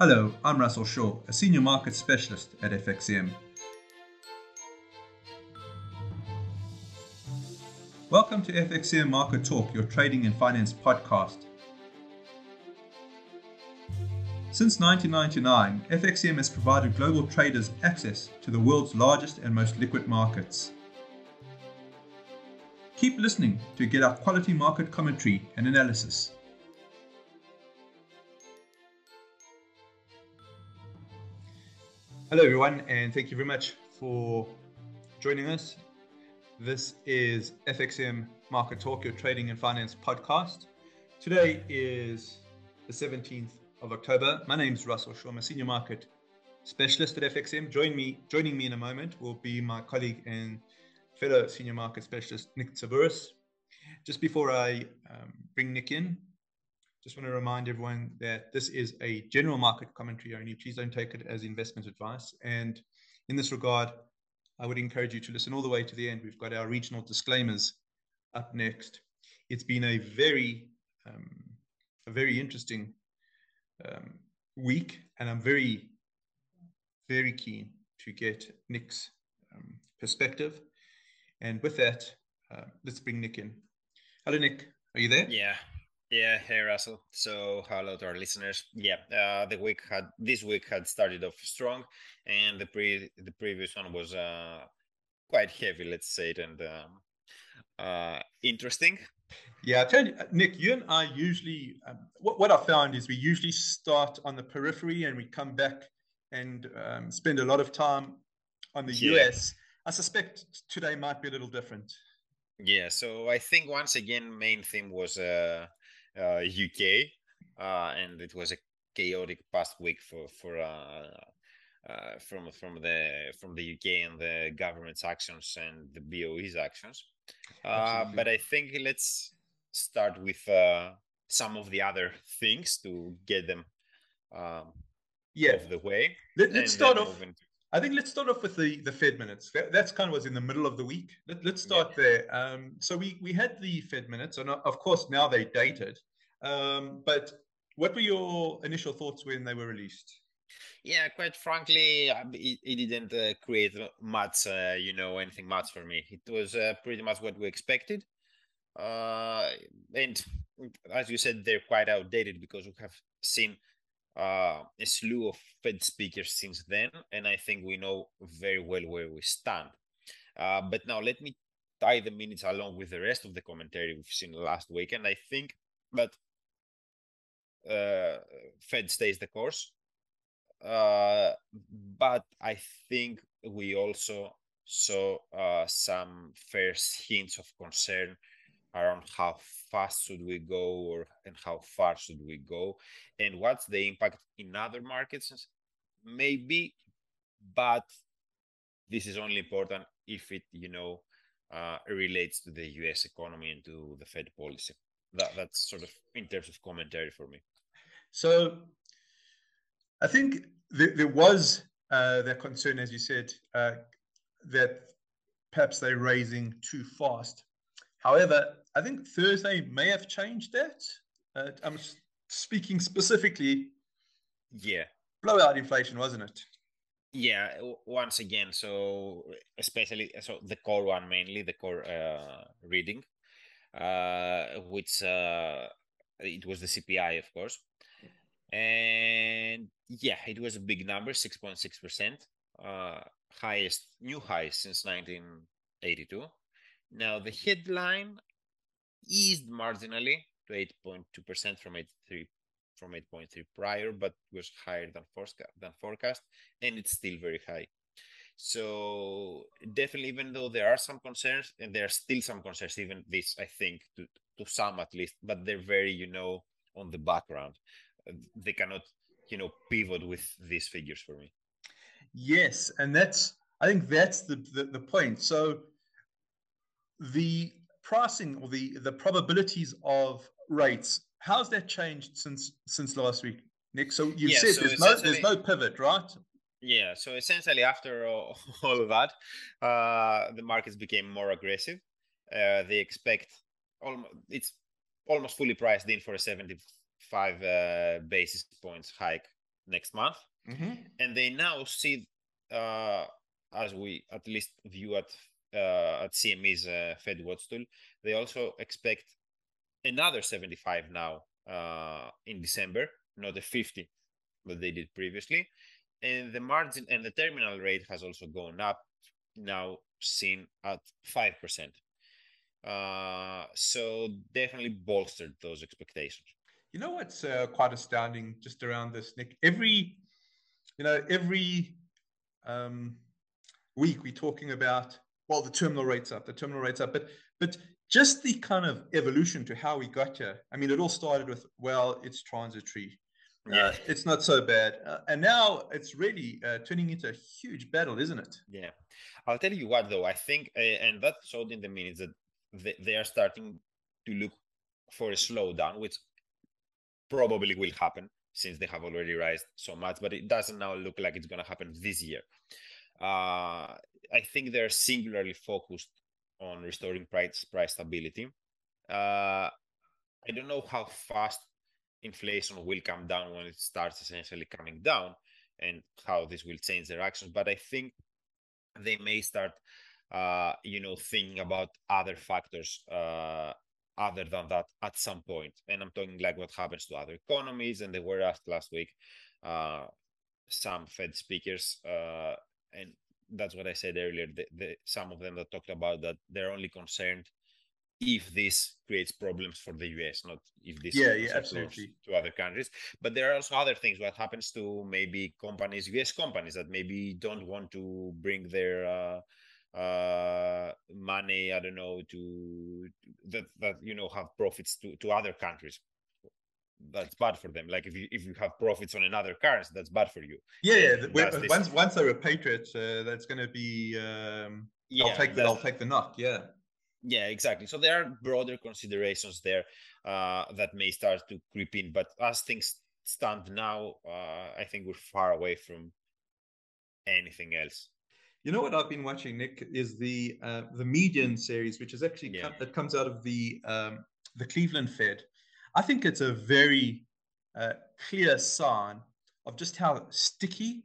Hello, I'm Russell Shaw, a senior market specialist at FXCM. Welcome to FXCM Market Talk, your trading and finance podcast. Since 1999, FXCM has provided global traders access to the world's largest and most liquid markets. Keep listening to get our quality market commentary and analysis. Hello, everyone, and thank you very much for joining us. This is FXCM Market Talk, your trading and finance podcast. Today is the 17th of October. My name is Russell Shaw, I'm a senior market specialist at FXCM. Join me, joining me in a moment will be my colleague and fellow senior market specialist, Nick Tsabouris. Just before I um, bring Nick in, just want to remind everyone that this is a general market commentary only. Please don't take it as investment advice. And in this regard, I would encourage you to listen all the way to the end. We've got our regional disclaimers up next. It's been a very, um, a very interesting um, week, and I'm very, very keen to get Nick's um, perspective. And with that, uh, let's bring Nick in. Hello, Nick. Are you there? Yeah, yeah, hey Russell. So hello to our listeners. Yeah, uh, the week had this week had started off strong, and the pre the previous one was uh, quite heavy, let's say it, and um, uh, interesting. Yeah, I tell you, Nick, you and I usually um, what what I found is we usually start on the periphery and we come back and um, spend a lot of time on the yeah. US. I suspect today might be a little different. Yeah, so I think once again, main theme was uh, UK, uh, uh, and it was a chaotic past week for for uh, uh, from from the from the UK and the government's actions and the BOE's actions. Uh, but I think let's start with uh, some of the other things to get them um, yeah. off the way. Let, us start off. Into... I think let's start off with the the Fed minutes. That's kind of was in the middle of the week. Let, us start yeah. there. Um, so we we had the Fed minutes, and of course now they dated. Um, but what were your initial thoughts when they were released? Yeah, quite frankly, uh, it, it didn't uh, create much, uh, you know, anything much for me. It was uh, pretty much what we expected. Uh, and as you said, they're quite outdated because we have seen uh, a slew of Fed speakers since then, and I think we know very well where we stand. but now let me tie the minutes along with the rest of the commentary we've seen last week, and I think that uh, Fed stays the course. Uh, but I think we also saw uh, some first hints of concern around how fast should we go or and how far should we go and what's the impact in other markets maybe but this is only important if it you know uh, relates to the us economy and to the fed policy that that's sort of in terms of commentary for me so I think there, there was uh, that concern, as you said, uh, that perhaps they're raising too fast. However, I think Thursday may have changed that. Uh, I'm speaking specifically. Yeah. Blowout inflation, wasn't it? Yeah. Once again, so especially so the core one mainly the core uh, reading, uh, which uh, it was the CPI, of course and yeah, it was a big number, six point six percent, uh, highest new high since nineteen eighty two. Now the headline eased marginally to eight point two percent from eight three from 8.3 prior, but was higher than forecast, than forecast, and it's still very high. So definitely, even though there are some concerns, and there are still some concerns, even this, I think, to, to some at least, but they're very, you know, on the background they cannot you know pivot with these figures for me. Yes and that's i think that's the, the, the point. So the pricing or the the probabilities of rates how's that changed since since last week nick? So you yeah, said so there's no there's no pivot right? Yeah so essentially after all, all of that uh the markets became more aggressive. Uh they expect almost it's almost fully priced in for a 70 five uh, basis points hike next month, Mm-hmm. and they now see, uh, as we at least view at uh, at CME's uh, Fed Watch tool, they also expect another 75 now uh, in December, not the 50 that they did previously, and the margin and the terminal rate has also gone up, now seen at five percent. Uh, so definitely bolstered those expectations. You know what's uh, quite astounding just around this, Nick? Every, you know, every um, week we're talking about, well, the terminal rates up, the terminal rates up, but but just the kind of evolution to how we got here. I mean, it all started with, well, it's transitory. Yeah. Uh, it's not so bad. Uh, and now it's really uh, turning into a huge battle, isn't it? Yeah, I'll tell you what though. I think, uh, and that showed in the minutes that they, they are starting to look for a slowdown, which probably will happen since they have already raised so much. But it doesn't now look like it's going to happen this year. Uh, I think they're singularly focused on restoring price price stability. Uh, I don't know how fast inflation will come down when it starts essentially coming down and how this will change their actions. But I think they may start, uh, you know, thinking about other factors uh, other than that at some point. And I'm talking like what happens to other economies. And they were asked last week, uh, some Fed speakers, uh, and that's what I said earlier. The, the, some of them that talked about that they're only concerned if this creates problems for the US, not if this Yeah, yeah, absolutely. to other countries. But there are also other things. What happens to maybe companies, US companies, that maybe don't want to bring their uh, uh, money, I don't know, to that that you know have profits to to other countries. That's bad for them. Like if you if you have profits on another currency, that's bad for you. Yeah, yeah. And the- when- does this- once once they repatriate, uh, that's going to be. Um, Yeah, I'll take the I'll take the knock. Yeah. Yeah, exactly. So there are broader considerations there uh, that may start to creep in, but as things stand now, uh, I think we're far away from anything else. You know what I've been watching, Nick, is the uh, the median series, which is actually Yeah. com- it comes out of the um, the Cleveland Fed. I think it's a very uh, clear sign of just how sticky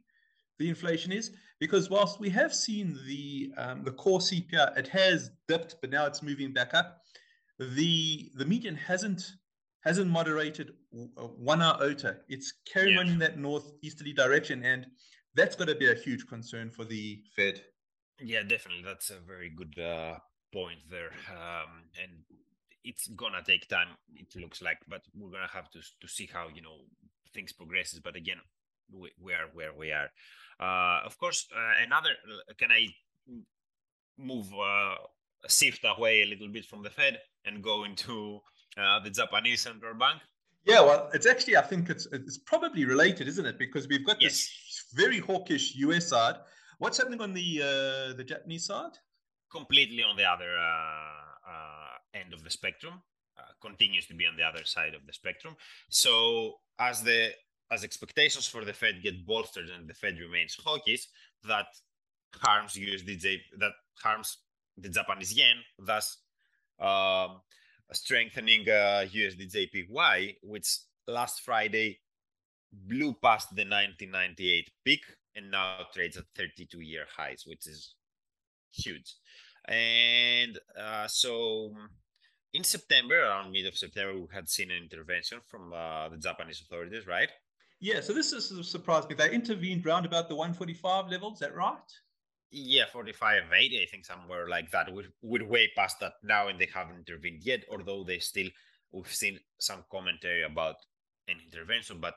the inflation is. Because whilst we have seen the um, the core CPI, it has dipped, but now it's moving back up. The the median hasn't hasn't moderated uh, one iota. It's carrying Yeah. on in that northeasterly direction, and that's got to be a huge concern for the Fed. Yeah, definitely. That's a very good uh, point there. Um, and it's gonna take time, it looks like, but we're gonna have to to see how you know things progresses. But again, we, we are where we are. Uh, of course, uh, another. Can I move uh, shift away a little bit from the Fed and go into uh, the Japanese central bank? Yeah, well, it's actually I think it's it's probably related, isn't it? Because we've got this very hawkish US side. What's happening on the uh, the Japanese side? completely on the other uh, uh, end of the spectrum uh, continues to be on the other side of the spectrum so as the as expectations for the fed get bolstered and the fed remains hawkish that harms usdj that harms the japanese yen thus um, strengthening uh, usdjpy which last friday blew past the 1998 peak and now trades at 32 year highs which is huge. And uh, so in September, around mid of September, we had seen an intervention from uh, the Japanese authorities, right? Yeah, so this is surprised me. They intervened round about the 145 level. Is that right? Yeah, 45, 80, I think somewhere like that. We're, we're way past that now, and they haven't intervened yet, although they still, we've seen some commentary about an intervention, but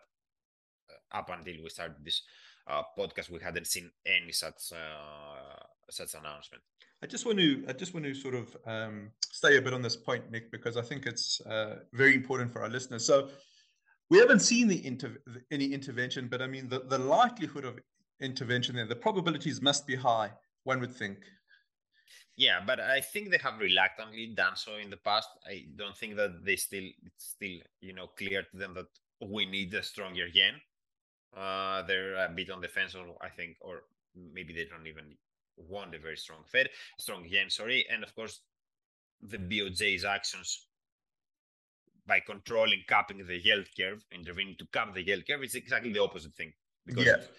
up until we started this uh, podcast, we hadn't seen any such uh, such announcement. I just want to I just want to sort of um, stay a bit on this point, Nick, because I think it's uh, very important for our listeners. So we haven't seen the inter- any intervention, but I mean the, the likelihood of intervention there, the probabilities must be high. One would think. Yeah, but I think they have reluctantly done so in the past. I don't think that they still it's still you know clear to them that we need a stronger yen. Uh, they're a bit on the fence, or I think, or maybe they don't even want a very strong Fed, strong yen. Sorry, and of course, the BOJ's actions by controlling capping the yield curve, intervening to cap the yield curve, it's exactly the opposite thing because Yeah. it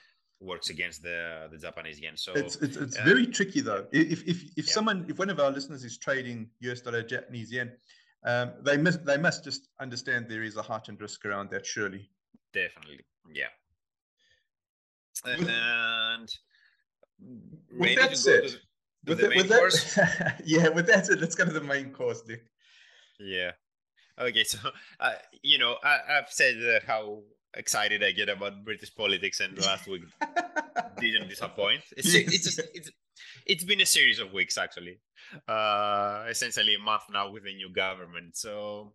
works against the the Japanese yen. So It's it's, it's uh, very tricky though. If if if Yeah. someone if one of our listeners is trading US dollar Japanese yen, um, they must they must just understand there is a heightened risk around that. Surely. definitely, yeah. And With ready that to said, go to, to with, the that, with that, yeah, with that said, let's go to the main course, Dick. Yeah. Okay, so uh, you know, I, I've said uh, how excited I get about British politics, and last week didn't disappoint. It's Yes. it's just, it's it's been a series of weeks actually, uh, essentially a month now with a new government. So.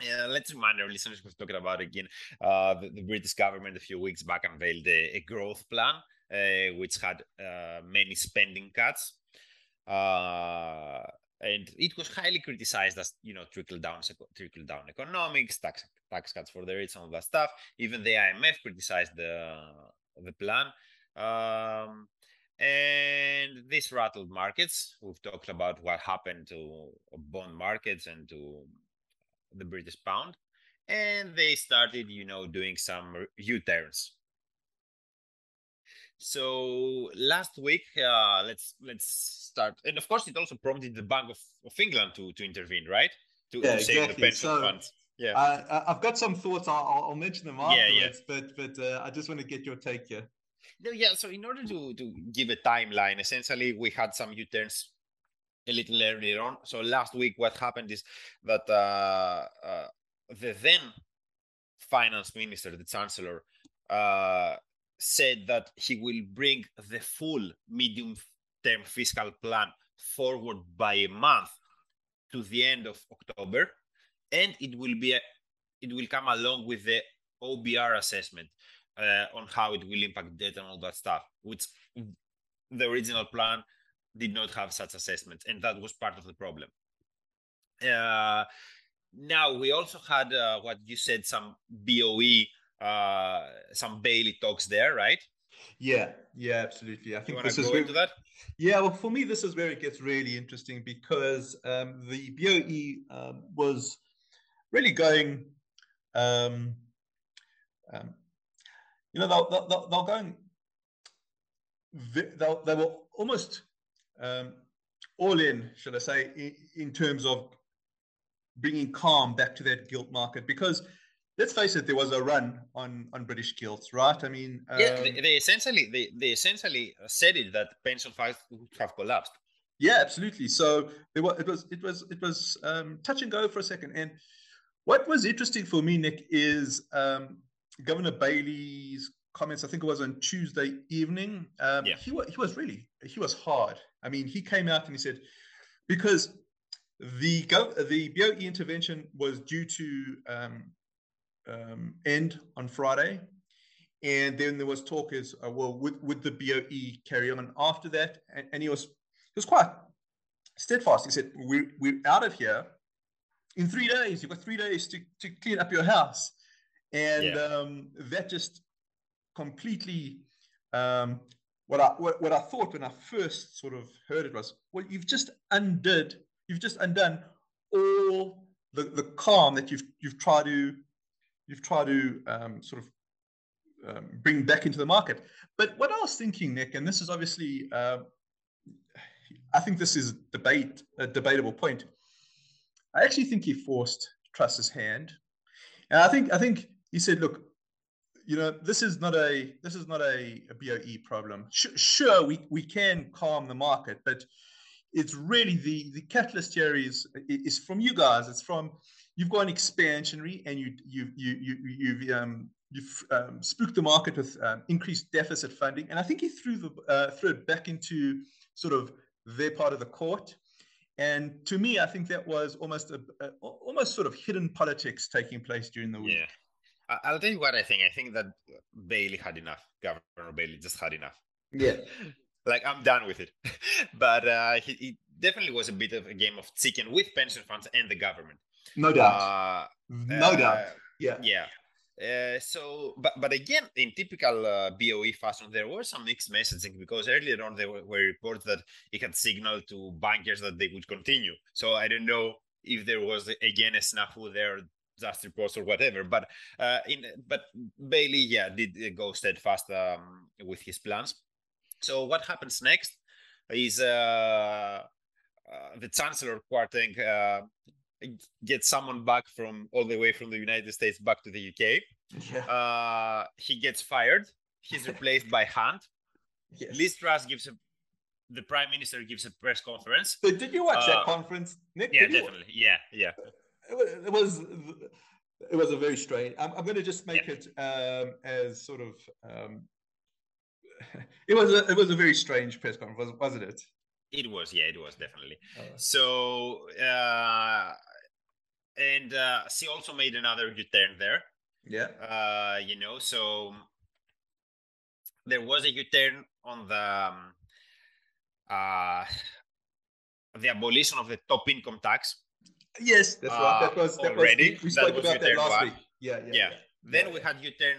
Yeah, let's remind our listeners we've talked about again. Uh, the, the British government a few weeks back unveiled a, a growth plan, uh, which had uh, many spending cuts, uh, and it was highly criticized as you know trickle down trickle down economics, tax tax cuts for the rich, all that stuff. Even the IMF criticized the the plan. Um, and this rattled markets. We've talked about what happened to bond markets and to the British pound, and they started, you know, doing some U-turns. So last week, uh, let's let's start, and of course, it also prompted the Bank of, of England to to intervene, right? To, Yeah, to save the pension So- funds. Yeah. Uh, I've got some thoughts. I'll, I'll- I'll mention them afterwards, Yeah, yeah. but but uh, I just want to get your take here. No, yeah. So in order to to give a timeline, essentially we had some U-turns a little earlier on. So last week, what happened is that uh, uh, the then finance minister, the chancellor, uh, said that he will bring the full medium-term fiscal plan forward by a month to the end of October, and it will be a, it will come along with the OBR assessment uh, on how it will impact debt and all that stuff, which the original plan did not have such assessments, and that was part of the problem. Uh, now we also had uh, what you said, some BOE, uh, some Bailey talks there, right? Yeah, yeah, absolutely. I think want this is go where, into that? yeah. Well, for me, this is where it gets really interesting because um, the BOE um, was really going. Um, um, you know, they'll, they'll, they'll, they'll going. They'll, they were almost um, all in, should I say, in, in terms of bringing calm back to that gilt market because let's face it, there was a run on on British gilts, right? I mean, yeah, um, they, they essentially they, they essentially said it that pension funds would have collapsed. Yeah, absolutely. So there was, it was it was it was um, touch and go for a second. And what was interesting for me, Nick, is um, Governor Bailey's comments. I think it was on Tuesday evening. Um, Yeah. He was he was really he was hard. I mean, he came out and he said because the the BOE intervention was due to um, um, end on Friday. And then there was talk as uh, well, would, would the BOE carry on after that? And, and he was he was quite steadfast. He said, we're, we're out of here in three days. You've got three days to, to clean up your house. And Yeah. um, that just completely, um, what, I, what, what I thought when I first sort of heard it was, well, you've just undid, you've just undone all the, the calm that you've, you've tried to, you've tried to um, sort of um, bring back into the market. But what I was thinking, Nick, and this is obviously, uh, I think this is debate a debatable point. I actually think he forced Truss's hand, and I think I think he said, "Look, you know, this is not a this is not a, a BOE problem. Sh- sure, we we can calm the market, but it's really the the catalyst here is is from you guys. It's from you've gone expansionary and you you you you you've um, you've um, spooked the market with um, increased deficit funding, and I think he threw the uh, threw it back into sort of their part of the court. And to me, I think that was almost a, a almost sort of hidden politics taking place during the week. Yeah. I'll tell you what I think. I think that Bailey had enough. Governor Bailey just had enough. Yeah. like I'm done with it. but uh, he, definitely was a bit of a game of chicken with pension funds and the government. No doubt. Uh, no uh, doubt. Yeah. Yeah. Uh, so, but but again, in typical uh, BOE fashion, there was some mixed messaging because earlier on there were, were reports that he had signaled to bankers that they would continue. So I don't know if there was again a snafu there just reports or whatever. But uh, in but Bailey, yeah, did go steadfast um, with his plans. So what happens next is uh, uh, the Chancellor Kwarteng uh, gets someone back from all the way from the United States back to the UK. Yeah. Uh, he gets fired. He's replaced by Hunt. Yes. Liz Truss gives a the prime minister gives a press conference. Did you watch uh, that conference, Nick? Yeah, definitely. Yeah, yeah. It was it was a very strange. I'm, I'm going to just make yeah. it um, as sort of. Um, it was a it was a very strange press conference, wasn't it? It was, yeah, it was definitely. Oh. So, uh, and uh, she also made another U-turn there. Yeah. Uh, you know, so there was a U-turn on the um, uh, the abolition of the top income tax. Yes, that's uh, right. That was that already. Was, we, spoke that about that last one. week. Yeah, yeah. yeah. yeah. Then yeah, we had U-turn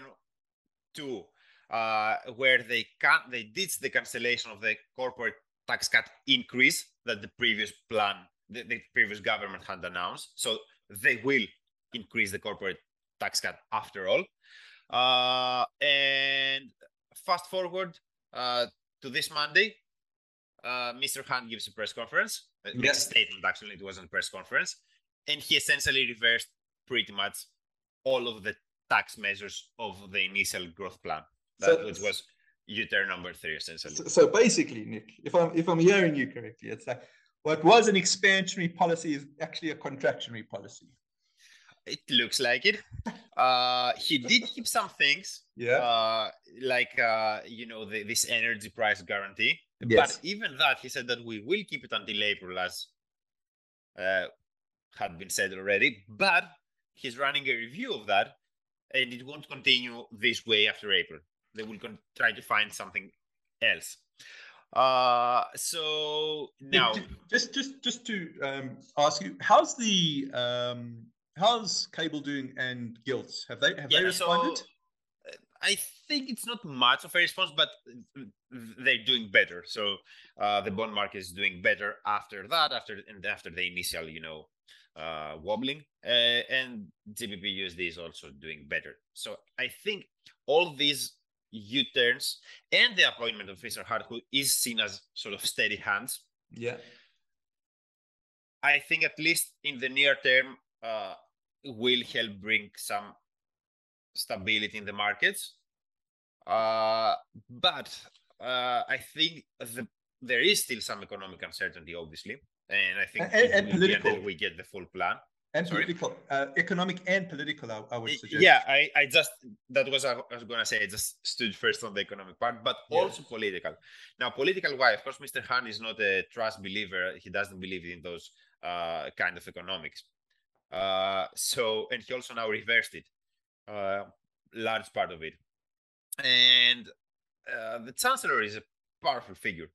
two, uh, where they can they did the cancellation of the corporate tax cut increase that the previous plan, the, the previous government had announced. So they will increase the corporate tax cut after all. Uh, and fast forward uh, to this Monday, uh, Mr. Hunt gives a press conference. Uh, yes. a statement, actually, it wasn't a press conference. And he essentially reversed pretty much all of the tax measures of the initial growth plan. That so, which was U-turn number three, essentially. So, so, basically, Nick, if I'm if I'm hearing you correctly, it's like what was an expansionary policy is actually a contractionary policy. It looks like it. Uh, he did keep some things. Yeah. Uh, like uh, you know the, this energy price guarantee. Yes. But even that, he said that we will keep it until April, as uh, had been said already. But he's running a review of that, and it won't continue this way after April. They will con- try to find something else. Uh, so now, just just just to um, ask you, how's the um, how's cable doing and gilts? Have they have yeah, they responded? So, I think it's not much of a response, but they're doing better. So uh, the bond market is doing better after that, after and after the initial, you know, uh, wobbling, uh, and GBP USD is also doing better. So I think all these U-turns and the appointment of Mr. Hunt, who is seen as sort of steady hands. Yeah. I think at least in the near term, uh, will help bring some stability in the markets. Uh, but uh, I think the, there is still some economic uncertainty, obviously, and I think and, and political. we get the full plan. And Sorry? political, uh, economic and political, I, I, would suggest. Yeah, I, I just that was I was gonna say. I just stood first on the economic part, but yes. also political. Now, political why? Of course, Mr. Hunt is not a Truss believer. He doesn't believe in those uh, kind of economics. Uh, so, and he also now reversed it uh, large part of it. And uh, the chancellor is a powerful figure.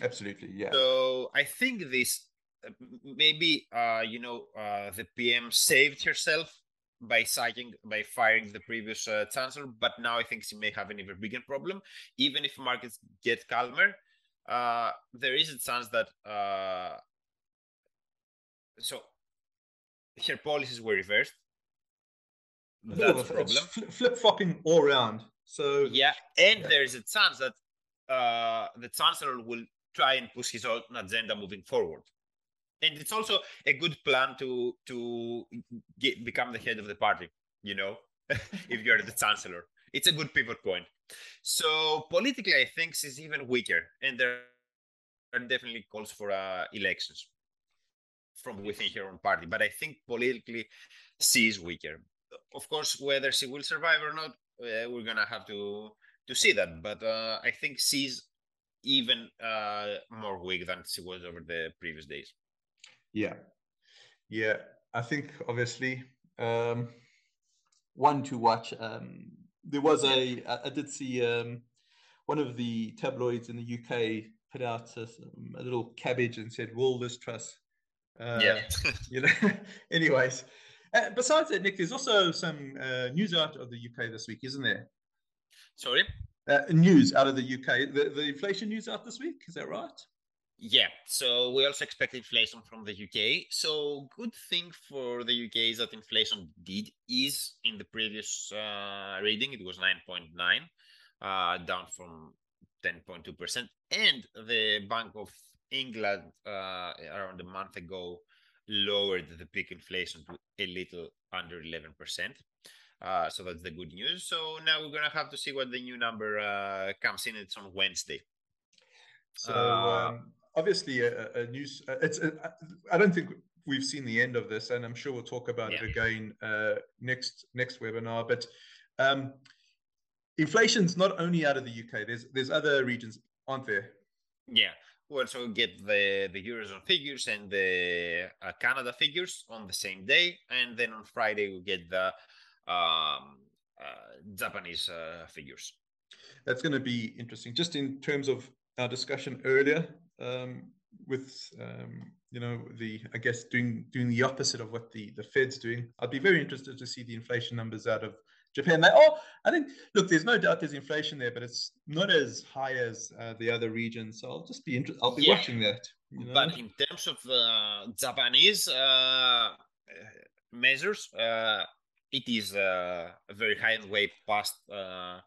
Absolutely, yeah. So I think this uh, maybe uh, you know uh, the PM saved herself by sacking by firing the previous uh, chancellor, but now I think she may have an even bigger problem. Even if markets get calmer, uh, there is a chance that uh, so her policies were reversed that's a problem. Flip flopping all around. So yeah, and yeah. there's a chance that uh, the chancellor will try and push his own agenda moving forward. And it's also a good plan to to get, become the head of the party. You know, if you're the chancellor, it's a good pivot point. So politically, I think she's even weaker, and there are definitely calls for uh, elections from within her own party. But I think politically, she is weaker of course, whether she will survive or not, uh, we're gonna have to to see that. But uh, I think she's even uh, more weak than she was over the previous days. Yeah, yeah. I think obviously um, one to watch. Um, there was a. I did see um, one of the tabloids in the UK put out a, a little cabbage and said, "Will Liz trust?" Uh, yeah. you know. Anyways, uh, besides that, Nick, there's also some uh, news out of the UK this week, isn't there? Sorry? Uh, news out of the UK. The, the inflation news out this week, is that right? Yeah, so we also expect inflation from the UK. So good thing for the UK is that inflation did ease in the previous uh, reading. It was 9.9, uh, down from 10.2%. And the Bank of England uh, around a month ago lowered the peak inflation to a little under 11%. Uh, so that's the good news. So now we're going to have to see what the new number uh, comes in. It's on Wednesday. So uh, um, obviously a, a news. Uh, it's. A, I don't think we've seen the end of this, and I'm sure we'll talk about yeah. it again uh, next next webinar. But um, inflation's not only out of the UK. There's there's other regions, aren't there? Yeah. Well, so we also get the the eurozone figures and the uh, Canada figures on the same day, and then on Friday we get the um, uh, Japanese uh, figures. That's going to be interesting. Just in terms of our discussion earlier, um, with um, you know the I guess doing doing the opposite of what the the Fed's doing. I'd be very interested to see the inflation numbers out of Japan. They oh I think look, there's no doubt there's inflation there, but it's not as high as uh, the other regions. So I'll just be interested. I'll be yeah. watching that. You know? But in terms of uh, Japanese uh, measures, uh, it is uh, very high way past uh,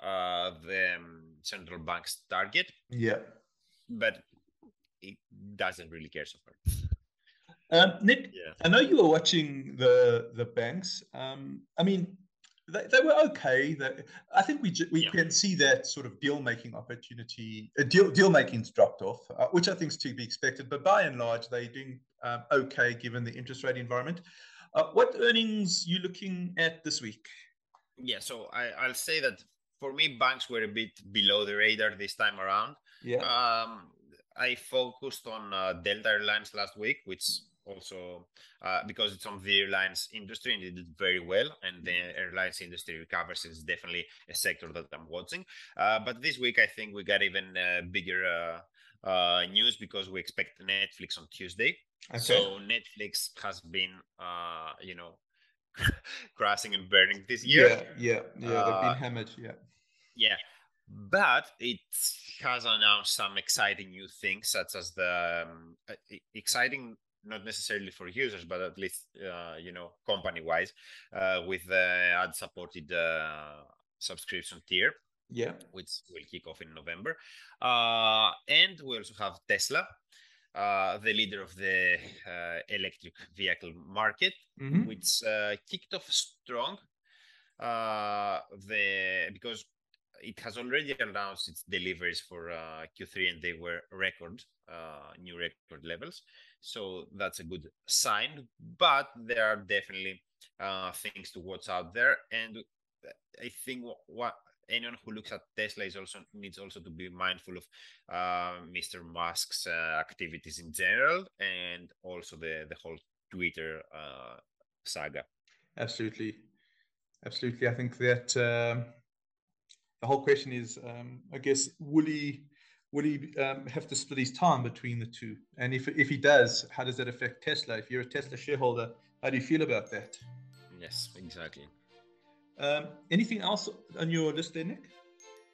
the um, central bank's target. Yeah. But it doesn't really care so far. Um, Nick, yeah. I know you were watching the the banks. Um, I mean, they, they were okay. That I think we we yeah. can see that sort of deal making opportunity. Uh, deal deal making's dropped off, uh, which I think is to be expected. But by and large, they're doing um, okay given the interest rate environment. Uh, what earnings you looking at this week? Yeah, so I, I'll say that for me, banks were a bit below the radar this time around. Yeah. Um, I focused on uh, Delta Airlines last week, which also uh, because it's on the airlines industry and it did very well and the airlines industry recovers is definitely a sector that i'm watching uh, but this week i think we got even uh, bigger uh, uh, news because we expect netflix on tuesday okay. so netflix has been uh, you know crashing and burning this year. Yeah yeah yeah they've been hammered yeah. yeah. But it has announced some exciting new things such as the um, exciting not necessarily for users but at least uh, you know company wise uh, with the ad supported uh, subscription tier yeah. which will kick off in november. Uh, and we also have tesla uh, the leader of the uh, electric vehicle market mm-hmm. which kicked off strong the because it has already announced its deliveries for uh, Q3 and they were record, uh, new record levels. So that's a good sign. But there are definitely uh, things to watch out there. And I think what anyone who looks at Tesla is also needs also to be mindful of uh, Mr. Musk's uh, activities in general and also the the whole Twitter uh, saga. Absolutely, absolutely. I think that um, the whole question is, um, I guess, will he will he um, have to split his time between the two? And if if he does, how does that affect Tesla? If you're a Tesla shareholder, how do you feel about that? Yes, exactly. Um, anything else on your list there, Nick?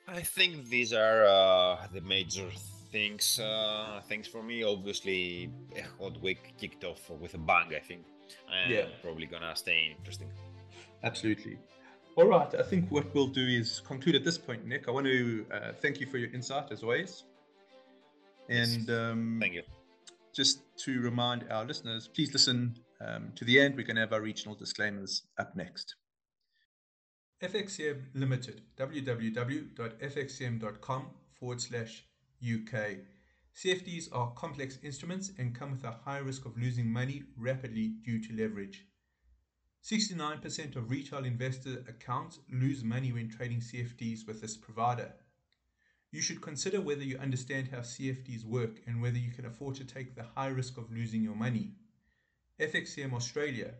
I think these are uh, the major things. Uh, things for me. Obviously, a hot week kicked off with a bang. I think, and yeah. probably gonna stay interesting. Absolutely. All right, I think what we'll do is conclude at this point, Nick. I want to uh, thank you for your insight as always. And um, thank you. Just to remind our listeners, please listen um, to the end. We're going to have our regional disclaimers up next. FXCM Limited, www.fxcm.com forward slash UK. CFDs are complex instruments and come with a high risk of losing money rapidly due to leverage. 69% of retail investor accounts lose money when trading CFDs with this provider. You should consider whether you understand how CFDs work and whether you can afford to take the high risk of losing your money. FXCM Australia.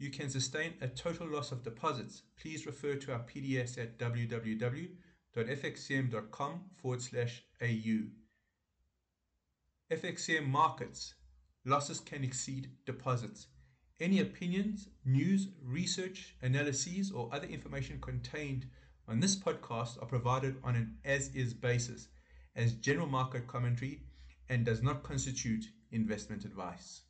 You can sustain a total loss of deposits. Please refer to our PDS at www.fxcm.com forward slash AU. FXCM Markets. Losses can exceed deposits. Any opinions, news, research, analyses, or other information contained on this podcast are provided on an as is basis, as general market commentary, and does not constitute investment advice.